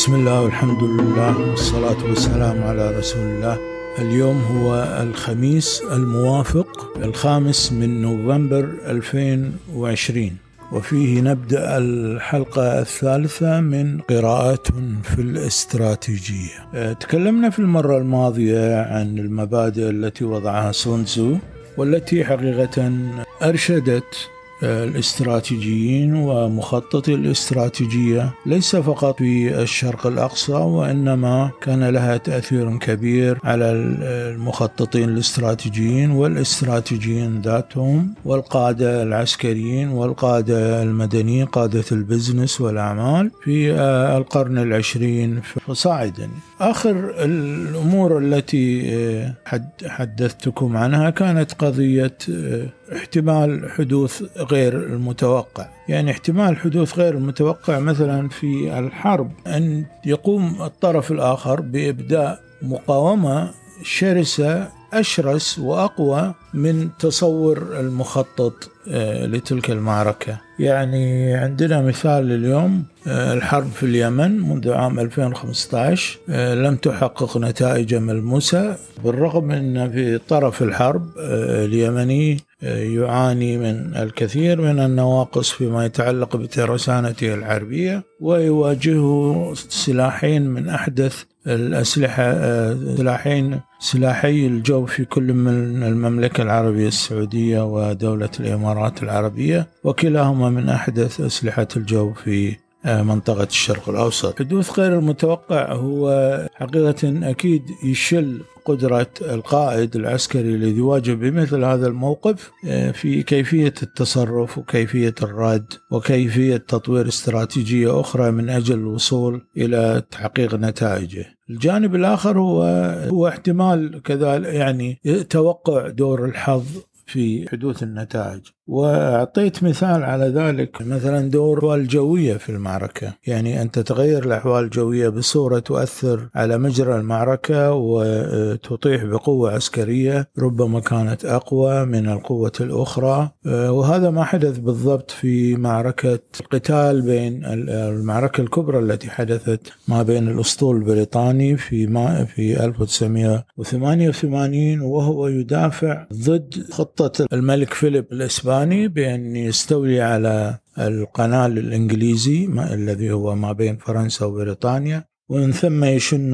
بسم الله والحمد لله والصلاة والسلام على رسول الله. اليوم هو الخميس الموافق الخامس من نوفمبر 2020 وفيه نبدأ الحلقة الثالثة من قراءات في الاستراتيجية. تكلمنا في المرة الماضية عن المبادئ التي وضعها سونزو والتي حقيقة أرشدت الاستراتيجيين ومخططي الاستراتيجية ليس فقط في الشرق الأقصى وإنما كان لها تأثير كبير على المخططين الاستراتيجيين والاستراتيجيين ذاتهم والقادة العسكريين والقادة المدنيين قادة البزنس والأعمال في القرن العشرين فصاعدا. آخر الأمور التي حدثتكم عنها كانت قضية احتمال حدوث غير المتوقع. يعني احتمال حدوث غير المتوقع مثلا في الحرب أن يقوم الطرف الآخر بإبداء مقاومة شرسة أشرس وأقوى من تصور المخطط لتلك المعركة. يعني عندنا مثال اليوم الحرب في اليمن منذ عام 2015 لم تحقق نتائج ملموسة. بالرغم أن في طرف الحرب اليمني يعاني من الكثير من النواقص فيما يتعلق بترسانته الحربية ويواجهه سلاحين من أحدث الأسلحة سلاحين سلاحي الجو في كل من المملكة. العربية السعودية ودولة الإمارات العربية وكلاهما من أحدث أسلحة الجو في منطقة الشرق الأوسط. حدوث غير المتوقع هو حقيقة أكيد يشل قدرة القائد العسكري الذي يواجه بمثل هذا الموقف في كيفية التصرف وكيفية الرد وكيفية تطوير استراتيجية أخرى من أجل الوصول إلى تحقيق نتائجه. الجانب الآخر هو هو احتمال كذلك يعني توقع دور الحظ في حدوث النتائج. وأعطيت مثال على ذلك مثلا دور الأحوال الجوية في المعركة. يعني أن تتغير الأحوال الجوية بصورة تؤثر على مجرى المعركة وتطيح بقوة عسكرية ربما كانت أقوى من القوة الأخرى. وهذا ما حدث بالضبط في معركة القتال بين المعركة الكبرى التي حدثت ما بين الأسطول البريطاني في في 1988 وهو يدافع ضد خطة الملك فيليب الإسباني. الإسباني بأن يستولي على القناة الإنجليزي الذي هو ما بين فرنسا وبريطانيا ومن ثم يشن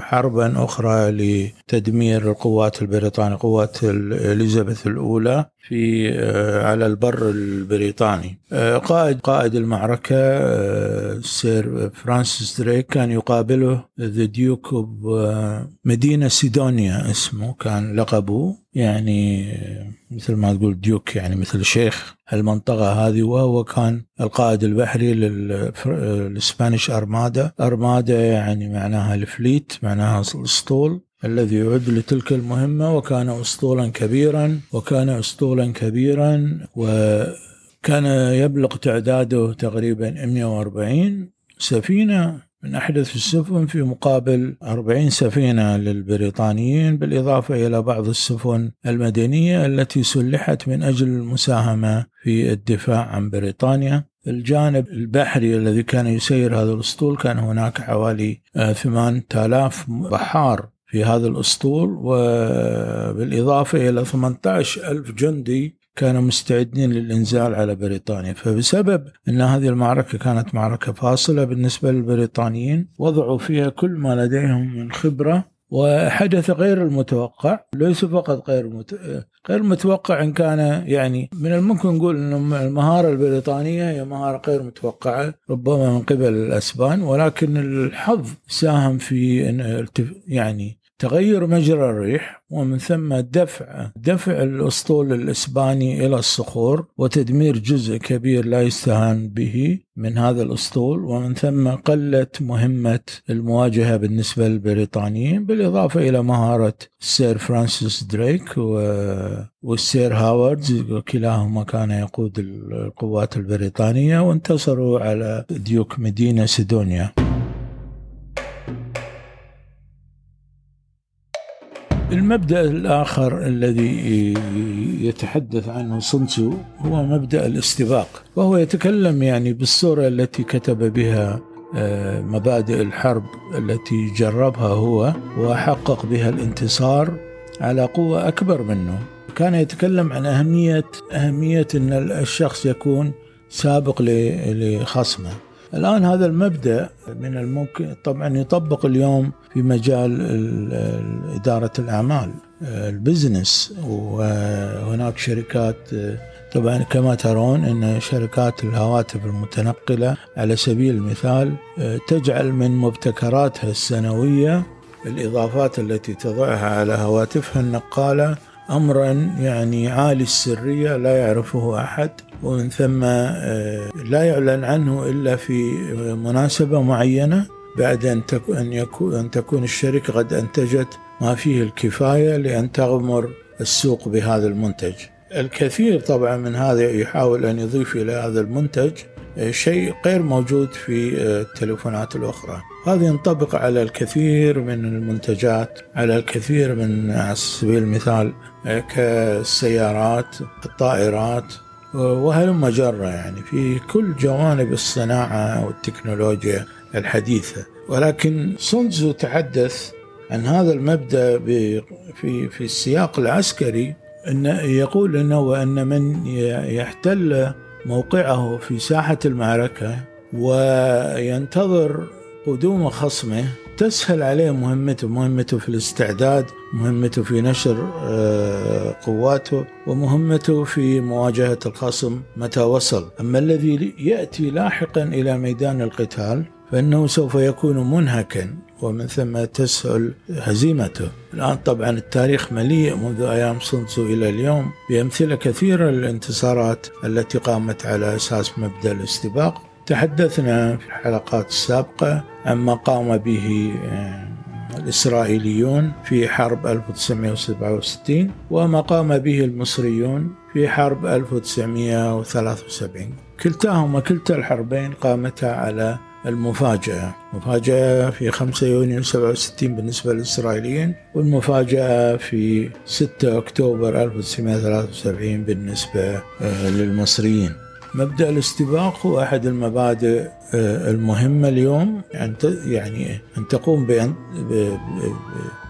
حربا أخرى لتدمير القوات البريطانية قوات إليزابيث الأولى في على البر البريطاني. قائد قائد المعركة سير فرانسيس دريك كان يقابله the Duke مدينة سيدونيا اسمه كان لقبه. يعني مثل ما تقول Duke يعني مثل شيخ المنطقة هذه وهو كان القائد البحري لل Spanish Armada. Armada يعني معناها ال fleet معناها الأسطول الذي يعد لتلك المهمة. وكان أسطولا كبيرا وكان أسطولا كبيرا وكان يبلغ تعداده تقريبا 140 سفينة. من أحدث السفن في مقابل 40 سفينة للبريطانيين بالإضافة إلى بعض السفن المدنية التي سلحت من أجل المساهمة في الدفاع عن بريطانيا. الجانب البحري الذي كان يسير هذا الأسطول كان هناك حوالي 8000 بحار في هذا الأسطول وبالإضافة إلى 18 ألف جندي كانوا مستعدين للإنزال على بريطانيا فبسبب أن هذه المعركة كانت معركة فاصلة بالنسبة للبريطانيين وضعوا فيها كل ما لديهم من خبرة وحدث غير المتوقع ليس فقط غير. غير متوقع إن كان يعني من الممكن نقول ان المهارة البريطانية هي مهارة غير متوقعة ربما من قبل الأسبان ولكن الحظ ساهم في إن يعني تغير مجرى الريح ومن ثم دفع دفع الأسطول الإسباني إلى الصخور وتدمير جزء كبير لا يستهان به من هذا الأسطول ومن ثم قلت مهمة المواجهة بالنسبة للبريطانيين بالإضافة إلى مهارة السير فرانسيس دريك والسير هاوارد وكلاهما كان يقود القوات البريطانية وانتصروا على Duke مدينة سيدونيا. المبدأ الآخر الذي يتحدث عنه سون تزو هو مبدأ الاستباق وهو يتكلم يعني بالصورة التي كتب بها آه، مبادئ الحرب التي جربها هو وحقق بها الانتصار على قوة أكبر منه. كان يتكلم عن أهمية أهمية أن الشخص يكون سابق لخصمه. الآن هذا المبدأ من الممكن طبعا يطبق اليوم في مجال إدارة الأعمال البزنس. وهناك شركات طبعا كما ترون إن شركات الهواتف المتنقلة على سبيل المثال تجعل من مبتكراتها السنوية الإضافات التي تضعها على هواتفها النقالة امرا يعني عالي السرية لا يعرفه أحد. ومن ثم آه، لا يعلن عنه إلا في مناسبة معينة بعد أن تكون أن تكون الشركة قد أنتجت ما فيه الكفاية لأن تغمر السوق بهذا المنتج. الكثير طبعا من هذا يحاول أن يضيف إلى هذا المنتج آه، شيء غير موجود في آه، التليفونات الأخرى. هذا ينطبق على الكثير من المنتجات على الكثير من على سبيل المثال كالسيارات الطائرات وهلم جرة يعني في كل جوانب الصناعة والتكنولوجيا الحديثة. ولكن سونزو تحدث عن هذا المبدأ في في السياق العسكري أن يقول أنه وأن من يحتل موقعه في ساحة المعركة وينتظر قدوم خصمه تسهل عليه مهمته مهمته في الاستعداد مهمته في نشر آه، قواته ومهمته في مواجهة الخصم متى وصل. أما الذي يأتي لاحقا إلى ميدان القتال فإنه سوف يكون منهكا ومن ثم تسهل هزيمته. الآن طبعا التاريخ مليء منذ أيام سونسو إلى اليوم بأمثلة كثيرة للانتصارات التي قامت على أساس مبدأ الاستباق. تحدثنا في الحلقات السابقة عما قام به آه، الإسرائيليون في حرب 1967 وما قام به المصريون في حرب 1973 كلتاهما كلتا الحربين قامتا على المفاجأة. مفاجأة في 5 يونيو 67 بالنسبة للإسرائيليين والمفاجأة في 6 أكتوبر 1973 بالنسبة آه، للمصريين. مبدأ الاستباق هو أحد المبادئ آه، المهمة اليوم يعني أن تقوم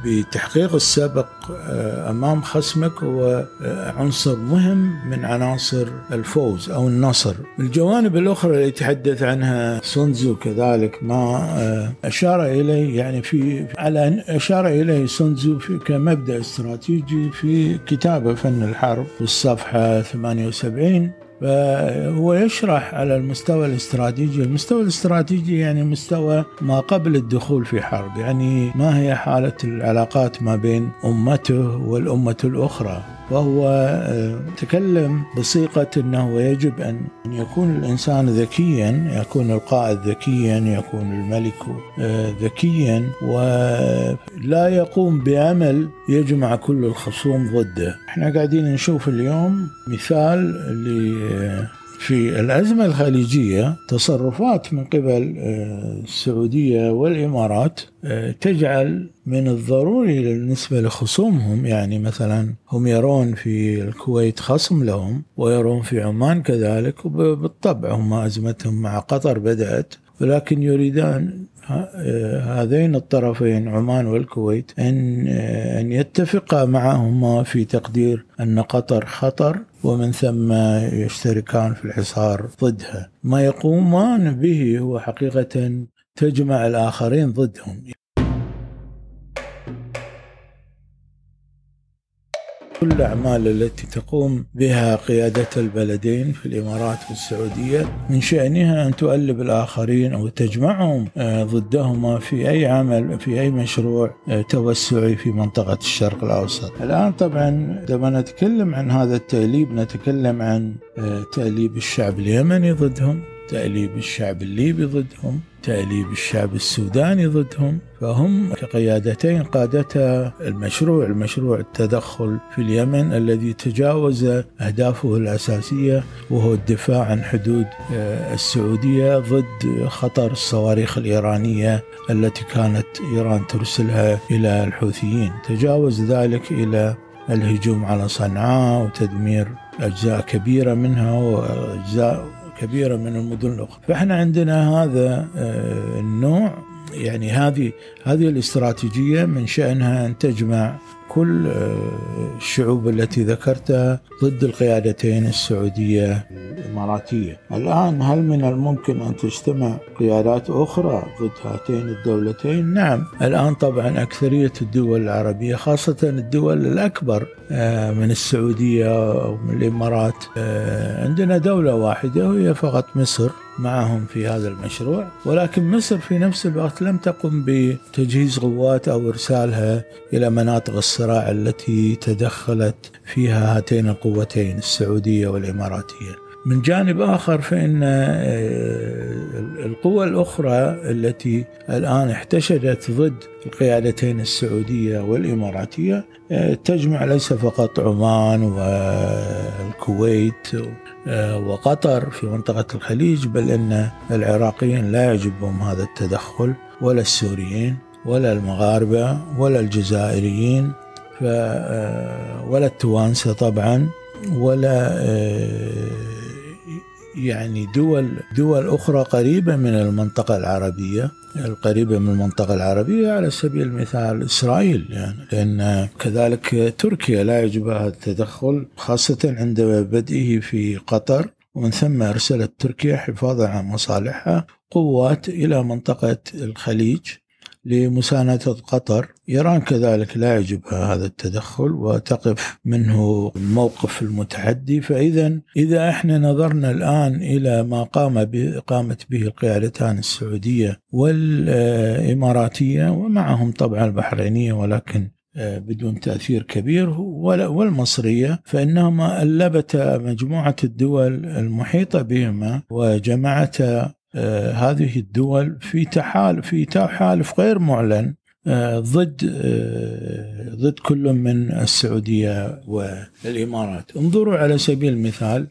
بتحقيق السبق آه، أمام خصمك هو آه، عنصر مهم من عناصر الفوز أو النصر. الجوانب الأخرى اللي يتحدث عنها سونزو كذلك ما أشار إليه يعني في على أن أشار إليه سونزو في كمبدأ استراتيجي في كتابة فن الحرب في الصفحه 78 فهو يشرح على المستوى الاستراتيجي. المستوى الاستراتيجي يعني مستوى ما قبل الدخول في حرب. يعني ما هي حالة العلاقات ما بين أمته والأمة الأخرى؟ وهو آه، تكلم بصيغة أنه يجب أن يكون الإنسان ذكيا يكون القائد ذكيا يكون الملك آه، ذكيا ولا يقوم بعمل يجمع كل الخصوم ضده. إحنا قاعدين نشوف اليوم مثال في الأزمة الخليجية تصرفات من قبل آه، السعودية والإمارات آه، تجعل من الضروري بالنسبة لخصومهم يعني مثلا هم يرون في الكويت خصم لهم ويرون في عمان كذلك وبالطبع هم أزمتهم مع قطر بدأت ولكن يريدان هذين الطرفين عمان والكويت أن أن يتفقا معهما في تقدير أن قطر خطر. ومن ثم يشتركان في الحصار ضدها. ما يقومان به هو حقيقة تجمع الآخرين ضدهم. كل الأعمال التي تقوم بها قيادة البلدين في الإمارات والسعودية من شأنها أن تؤلب الآخرين أو تجمعهم آه، ضدهما في أي عمل في أي مشروع آه، توسعي في منطقة الشرق الأوسط. الآن طبعا عندما نتكلم عن هذا التأليب نتكلم عن آه، تأليب الشعب اليمني ضدهم تأليب الشعب الليبي ضدهم. تأليب الشعب السوداني ضدهم فهم كقيادتين قادتا المشروع المشروع التدخل في اليمن الذي تجاوز أهدافه الأساسية وهو الدفاع عن حدود آه، السعودية ضد خطر الصواريخ الإيرانية التي كانت إيران ترسلها إلى الحوثيين. تجاوز ذلك إلى الهجوم على صنعاء وتدمير أجزاء كبيرة منها وأجزاء كبيرة من المدن الأخرى. فإحنا عندنا هذا آه، النوع يعني هذه هذه الاستراتيجية من شأنها أن تجمع كل آه، الشعوب التي ذكرتها ضد القيادتين السعودية الإماراتية. الآن هل من الممكن أن تجتمع قيادات أخرى ضد هاتين الدولتين؟ نعم. الآن طبعا أكثرية الدول العربية خاصة الدول الأكبر آه، من السعودية أو من الإمارات آه، عندنا دولة واحدة وهي فقط مصر. معهم في هذا المشروع ولكن مصر في نفس الوقت لم تقم بتجهيز قوات أو إرسالها إلى مناطق الصراع التي تدخلت فيها هاتين القوتين السعودية والإماراتية. من جانب آخر فإن آه، القوى الأخرى التي الآن احتشدت ضد القيادتين السعودية والإماراتية آه، تجمع ليس فقط عمان والكويت آه، وقطر في منطقة الخليج بل إن العراقيين لا يعجبهم هذا التدخل ولا السوريين ولا المغاربة ولا الجزائريين ولا التوانسة طبعا ولا يعني دول دول أخرى قريبة من المنطقة العربية. القريبة من المنطقة العربية على سبيل المثال إسرائيل يعني لأن كذلك تركيا لا يعجبها هذا التدخل خاصة عند بدئه في قطر. ومن ثم أرسلت تركيا حفاظا على مصالحها قوات إلى منطقة الخليج. لمساندة قطر. إيران كذلك لا يعجبها هذا التدخل وتقف منه الموقف المتحدي. فإذا إذا إحنا نظرنا الآن إلى ما قام قامت به القيادتان السعودية والإماراتية ومعهم طبعا البحرينية ولكن آه، بدون تأثير كبير والمصرية. فإنهما ألبتا مجموعة الدول المحيطة بهما وجمعتا هذه الدول في تحالف في تحالف غير معلن آه، ضد آه، ضد كل من السعودية والإمارات. انظروا على سبيل المثال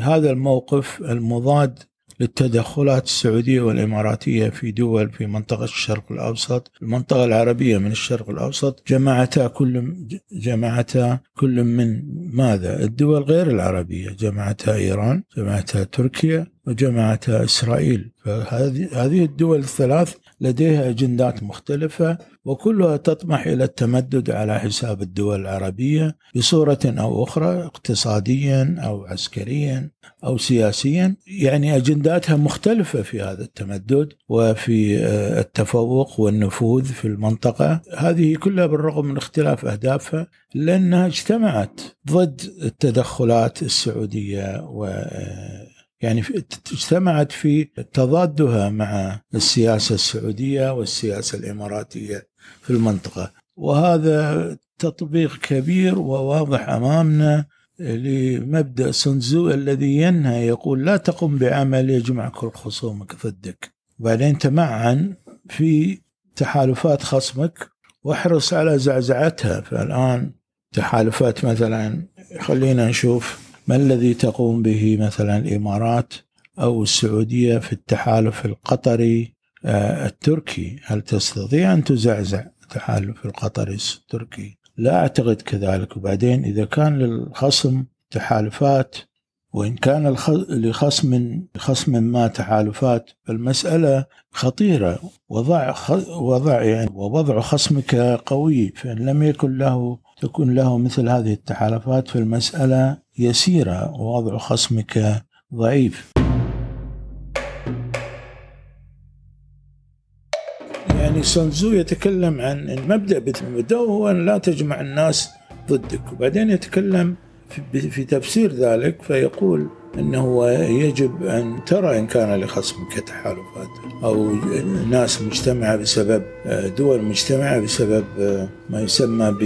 هذا الموقف المضاد للتدخلات السعودية والإماراتية في دول في منطقة الشرق الأوسط. المنطقة العربية من الشرق الأوسط. جمعتا كل جمعتا كل من ماذا؟ الدول غير العربية جمعتا إيران جمعتا تركيا وجمعت إسرائيل. فهذه هذه الدول الثلاث لديها أجندات مختلفة وكلها تطمح إلى التمدد على حساب الدول العربية بصورة أو أخرى اقتصاديا أو عسكريا أو سياسيا. يعني أجنداتها مختلفة في هذا التمدد وفي آه، التفوق والنفوذ في المنطقة. هذه كلها بالرغم من اختلاف أهدافها لأنها اجتمعت ضد التدخلات السعودية و آه، يعني اجتمعت في تضادها مع السياسة السعودية والسياسة الإماراتية في المنطقة. وهذا تطبيق كبير وواضح أمامنا لمبدأ سنزو الذي ينهى يقول لا تقم بعمل يجمع كل خصومك ضدك وبعدين تمعن في تحالفات خصمك واحرص على زعزعتها. فالآن تحالفات مثلا خلينا نشوف ما الذي تقوم به مثلا الإمارات أو السعودية في التحالف القطري آه، التركي؟ هل تستطيع أن تزعزع التحالف القطري التركي؟ لا أعتقد كذلك. وبعدين إذا كان للخصم تحالفات وإن كان لخصم خصم ما تحالفات فالمسألة خطيرة. وضع وضع يعني ووضع خصمك قوي فإن لم يكن له تكون له مثل هذه التحالفات في المسألة يسيرة ووضع خصمك ضعيف. يعني سونزو يتكلم عن المبدأ بمبدأ هو أن لا تجمع الناس ضدك وبعدين يتكلم في تفسير ذلك فيقول إنه يجب أن ترى إن كان لخصمك تحالفات أو ناس مجتمعة بسبب دول مجتمعة بسبب ما يسمى ب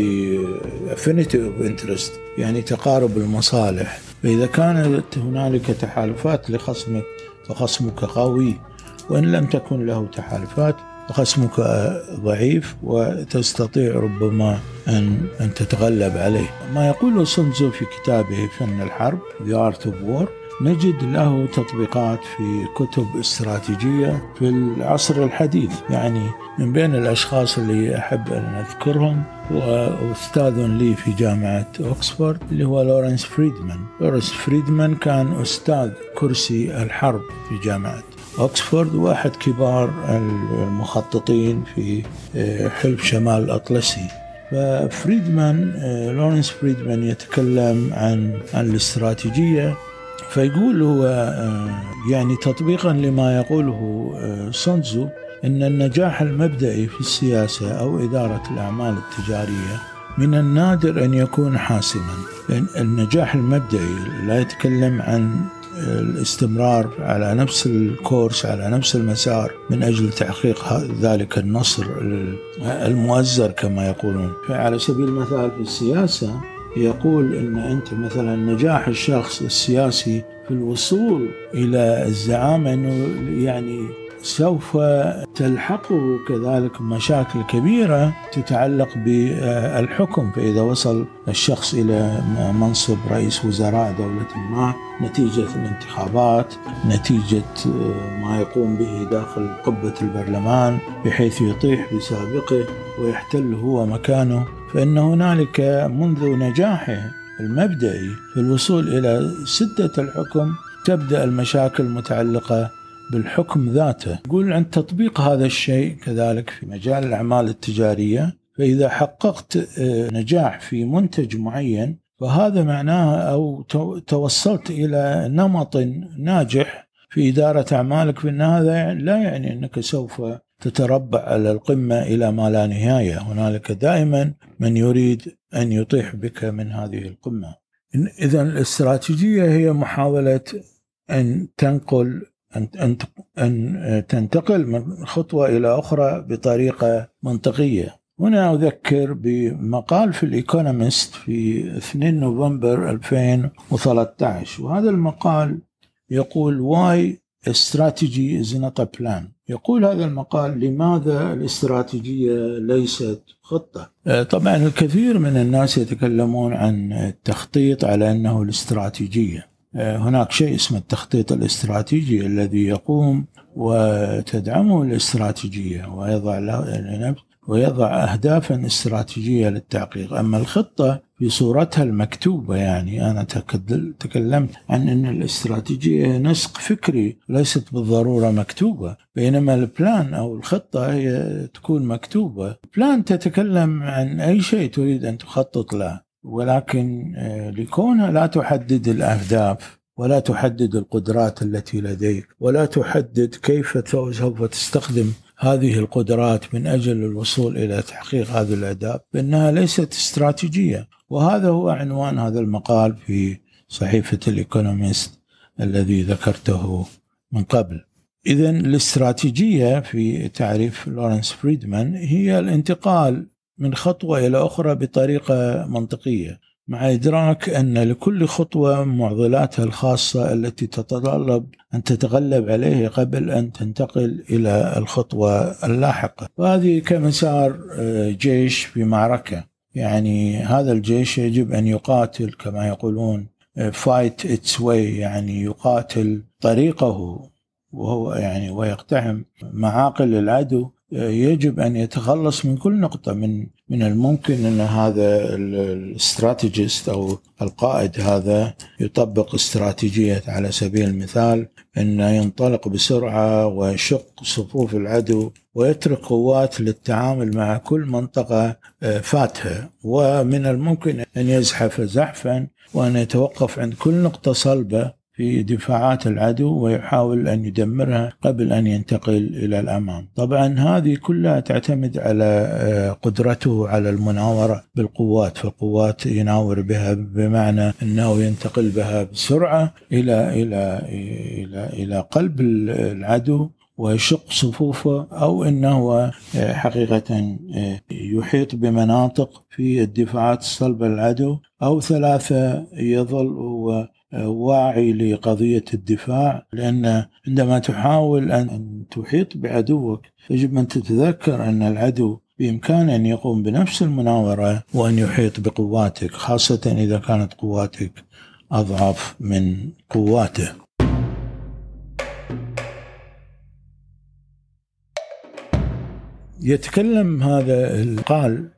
affinity of interest يعني تقارب المصالح. فإذا كانت هنالك تحالفات لخصمك فخصمك قوي وإن لم تكن له تحالفات فخصمك ضعيف وتستطيع ربما ان أن تتغلب عليه. ما يقوله سونزو في كتابه فن الحرب The Art of War نجد له تطبيقات في كتب استراتيجية في العصر الحديث يعني من بين الأشخاص اللي أحب أن أذكرهم هو أستاذ لي في جامعة أكسفورد اللي هو لورنس فريدمان لورنس فريدمان كان أستاذ كرسي الحرب في جامعة أكسفورد واحد كبار المخططين في آه، حلف شمال الأطلسي. ففريدمان آه، لورنس فريدمان يتكلم عن عن الاستراتيجية فيقول هو آه، يعني تطبيقا لما يقوله سونزو أن النجاح المبدئي في السياسة أو إدارة الأعمال التجارية من النادر أن يكون حاسما. النجاح المبدئي لا يتكلم عن الاستمرار على نفس الكورس على نفس المسار من أجل تحقيق ذلك النصر المؤزر كما يقولون. على سبيل المثال في السياسة يقول إن أنت مثلا نجاح الشخص السياسي في الوصول إلى الزعامة إنه يعني سوف تلحقه كذلك مشاكل كبيرة تتعلق بالحكم. فإذا وصل الشخص إلى منصب رئيس وزراء دولة ما نتيجة الانتخابات نتيجة ما يقوم به داخل قبة البرلمان بحيث يطيح بسابقه ويحتل هو مكانه فإن هنالك منذ نجاحه المبدئي في الوصول إلى سدة الحكم تبدأ المشاكل المتعلقة بالحكم ذاته. يقول عند تطبيق هذا الشيء كذلك في مجال الأعمال التجارية فإذا حققت آه، نجاح في منتج معين فهذا معناه أو توصلت إلى نمط ناجح في إدارة أعمالك فإن هذا لا يعني أنك سوف تتربع على القمة إلى ما لا نهاية. هنالك دائما من يريد أن يطيح بك من هذه القمة. إذا الاستراتيجية هي محاولة أن تنقل أن أن أن تنتقل من خطوة إلى أخرى بطريقة منطقية. هنا أذكر بمقال في الإيكونومست في 2 نوفمبر 2013 وهذا المقال يقول why a strategy is not a plan. يقول هذا المقال لماذا الاستراتيجية ليست خطة. طبعا الكثير من الناس يتكلمون عن التخطيط على أنه الاستراتيجية. آه، هناك شيء اسمه التخطيط الاستراتيجي الذي يقوم وتدعمه الاستراتيجية ويضع ويضع أهدافا استراتيجية للتحقيق. أما الخطة في صورتها المكتوبة يعني أنا تكلمت عن أن الاستراتيجية نسق فكري ليست بالضرورة مكتوبة بينما ال plan أو الخطة هي تكون مكتوبة. plan تتكلم عن أي شيء تريد أن تخطط له. ولكن آه، لكونها لا تحدد الأهداف ولا تحدد القدرات التي لديك ولا تحدد كيف سوف تستخدم هذه القدرات من أجل الوصول إلى تحقيق هذه الأهداف فإنها ليست استراتيجية وهذا هو عنوان هذا المقال في صحيفة الايكونومست الذي ذكرته من قبل. اذا الاستراتيجية في تعريف لورنس فريدمان هي الانتقال من خطوة إلى أخرى بطريقة منطقية. مع إدراك أن لكل خطوة معضلاتها الخاصة التي تتطلب أن تتغلب عليها قبل أن تنتقل إلى الخطوة اللاحقة. وهذه كمسار آه، جيش في معركة. يعني هذا الجيش يجب أن يقاتل كما يقولون fight its way يعني يقاتل طريقه وهو يعني ويقتحم معاقل العدو يجب أن يتخلص من كل نقطة من من الممكن أن هذا ال strategist أو القائد هذا يطبق استراتيجية على سبيل المثال انه ينطلق بسرعة ويشق صفوف العدو ويترك قوات للتعامل مع كل منطقة آه، فاتها ومن الممكن أن يزحف زحفا وأن يتوقف عند كل نقطة صلبة في دفاعات العدو ويحاول أن يدمرها قبل أن ينتقل إلى الأمام. طبعا هذه كلها تعتمد على آه، قدرته على المناورة بالقوات، فالقوات يناور بها بمعنى أنه ينتقل بها بسرعة إلى إلى إلى إلى قلب العدو ويشق صفوفه أو إنه آه، حقيقة آه، يحيط بمناطق في الدفاعات الصلبه للعدو أو ثلاثة يظل هو واعي لقضية الدفاع لأن عندما تحاول أن تحيط بعدوك يجب أن تتذكر أن العدو بإمكانه أن يقوم بنفس المناورة وأن يحيط بقواتك خاصة إذا كانت قواتك أضعف من قواته. يتكلم هذا القال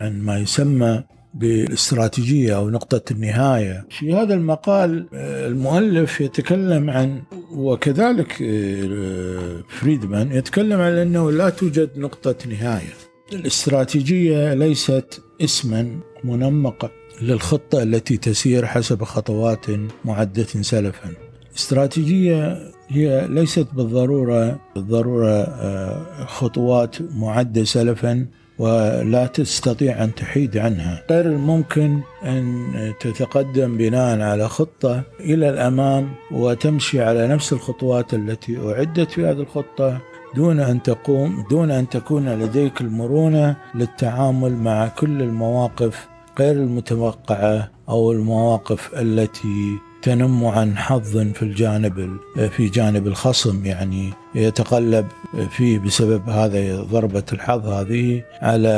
عن ما يسمى بالاستراتيجية أو نقطة النهاية. في هذا المقال المؤلف يتكلم عن وكذلك آه، فريدمان يتكلم عن أنه لا توجد نقطة نهاية. الاستراتيجية ليست اسما منمقا للخطة التي تسير حسب خطوات معدة سلفا. استراتيجية هي ليست بالضرورة بالضرورة آه، خطوات معدة سلفا. ولا تستطيع أن تحيد عنها. غير الممكن أن تتقدم بناء على خطة إلى الأمام وتمشي على نفس الخطوات التي أعدت في هذه الخطة دون أن تقوم دون أن تكون لديك المرونة للتعامل مع كل المواقف غير المتوقعة أو المواقف التي تنم عن حظ في الجانب في جانب الخصم يعني يتقلب فيه بسبب هذا ضربة الحظ هذه على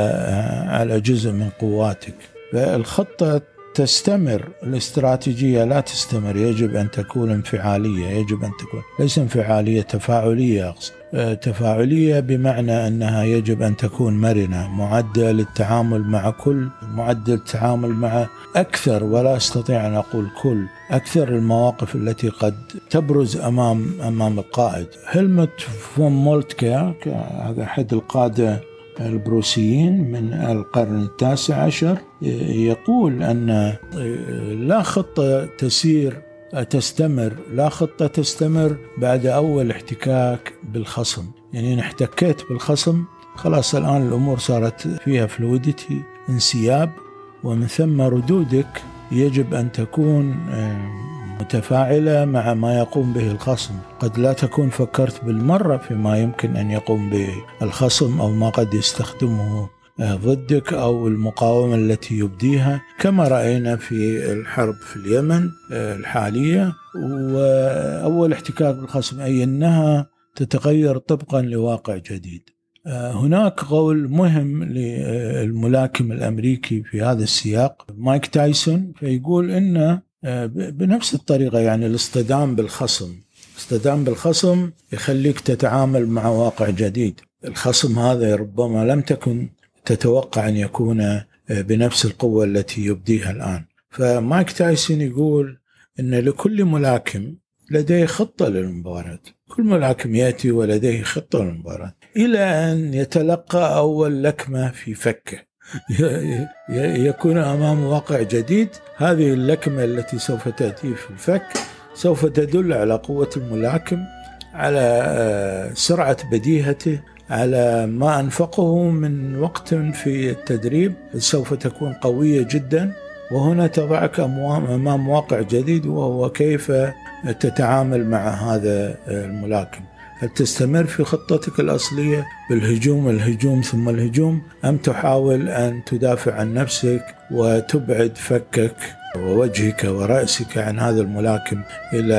على جزء من قواتك. فالخطة تستمر الاستراتيجية لا تستمر. يجب أن تكون انفعالية يجب أن تكون ليس انفعالية تفاعلية أقصد. تفاعلية بمعنى أنها يجب أن تكون مرنة معدة للتعامل مع كل معدة للتعامل مع أكثر ولا أستطيع أن أقول كل أكثر المواقف التي قد تبرز أمام أمام القائد. هلمت فون مولتكا هذا أحد القادة البروسيين من القرن التاسع عشر يقول أن لا خطة تسير تستمر لا خطة تستمر بعد أول احتكاك بالخصم. يعني إن احتكيت بالخصم خلاص الآن الأمور صارت فيها فلويدتي انسياب ومن ثم ردودك يجب أن تكون متفاعلة مع ما يقوم به الخصم. قد لا تكون فكرت بالمرة فيما يمكن أن يقوم به الخصم أو ما قد يستخدمه. آه، ضدك أو المقاومة التي يبديها كما رأينا في الحرب في اليمن آه، الحالية. وأول احتكاك بالخصم أي أنها تتغير طبقا لواقع جديد. آه، هناك قول مهم للملاكم الأمريكي في هذا السياق مايك تايسون فيقول إن آه، بنفس الطريقة يعني الاصطدام بالخصم. الاصطدام بالخصم يخليك تتعامل مع واقع جديد. الخصم هذا ربما لم تكن تتوقع أن يكون آه، بنفس القوة التي يبديها الآن. فمايك تايسون يقول أن لكل ملاكم لديه خطة للمباراة. كل ملاكم يأتي ولديه خطة للمباراة. إلى أن يتلقى أول لكمة في فكه. يكون أمام واقع جديد. هذه اللكمة التي سوف تأتي في الفك سوف تدل على قوة الملاكم على آه، سرعة بديهته على ما أنفقه من وقت في التدريب سوف تكون قوية جدا. وهنا تضعك أمام واقع جديد وهو كيف تتعامل مع هذا الملاكم. هل تستمر في خطتك الأصلية بالهجوم الهجوم ثم الهجوم. أم تحاول أن تدافع عن نفسك وتبعد فكك ووجهك ورأسك عن هذا الملاكم إلى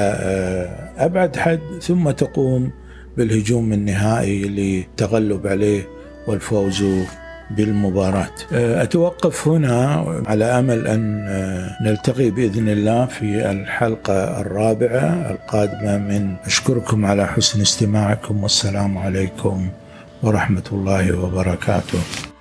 أبعد حد ثم تقوم بالهجوم النهائي للتغلب عليه والفوز بالمباراة. أه، أتوقف هنا على أمل أن أه، نلتقي بإذن الله في الحلقة الرابعة القادمة من أشكركم على حسن استماعكم والسلام عليكم ورحمة الله وبركاته.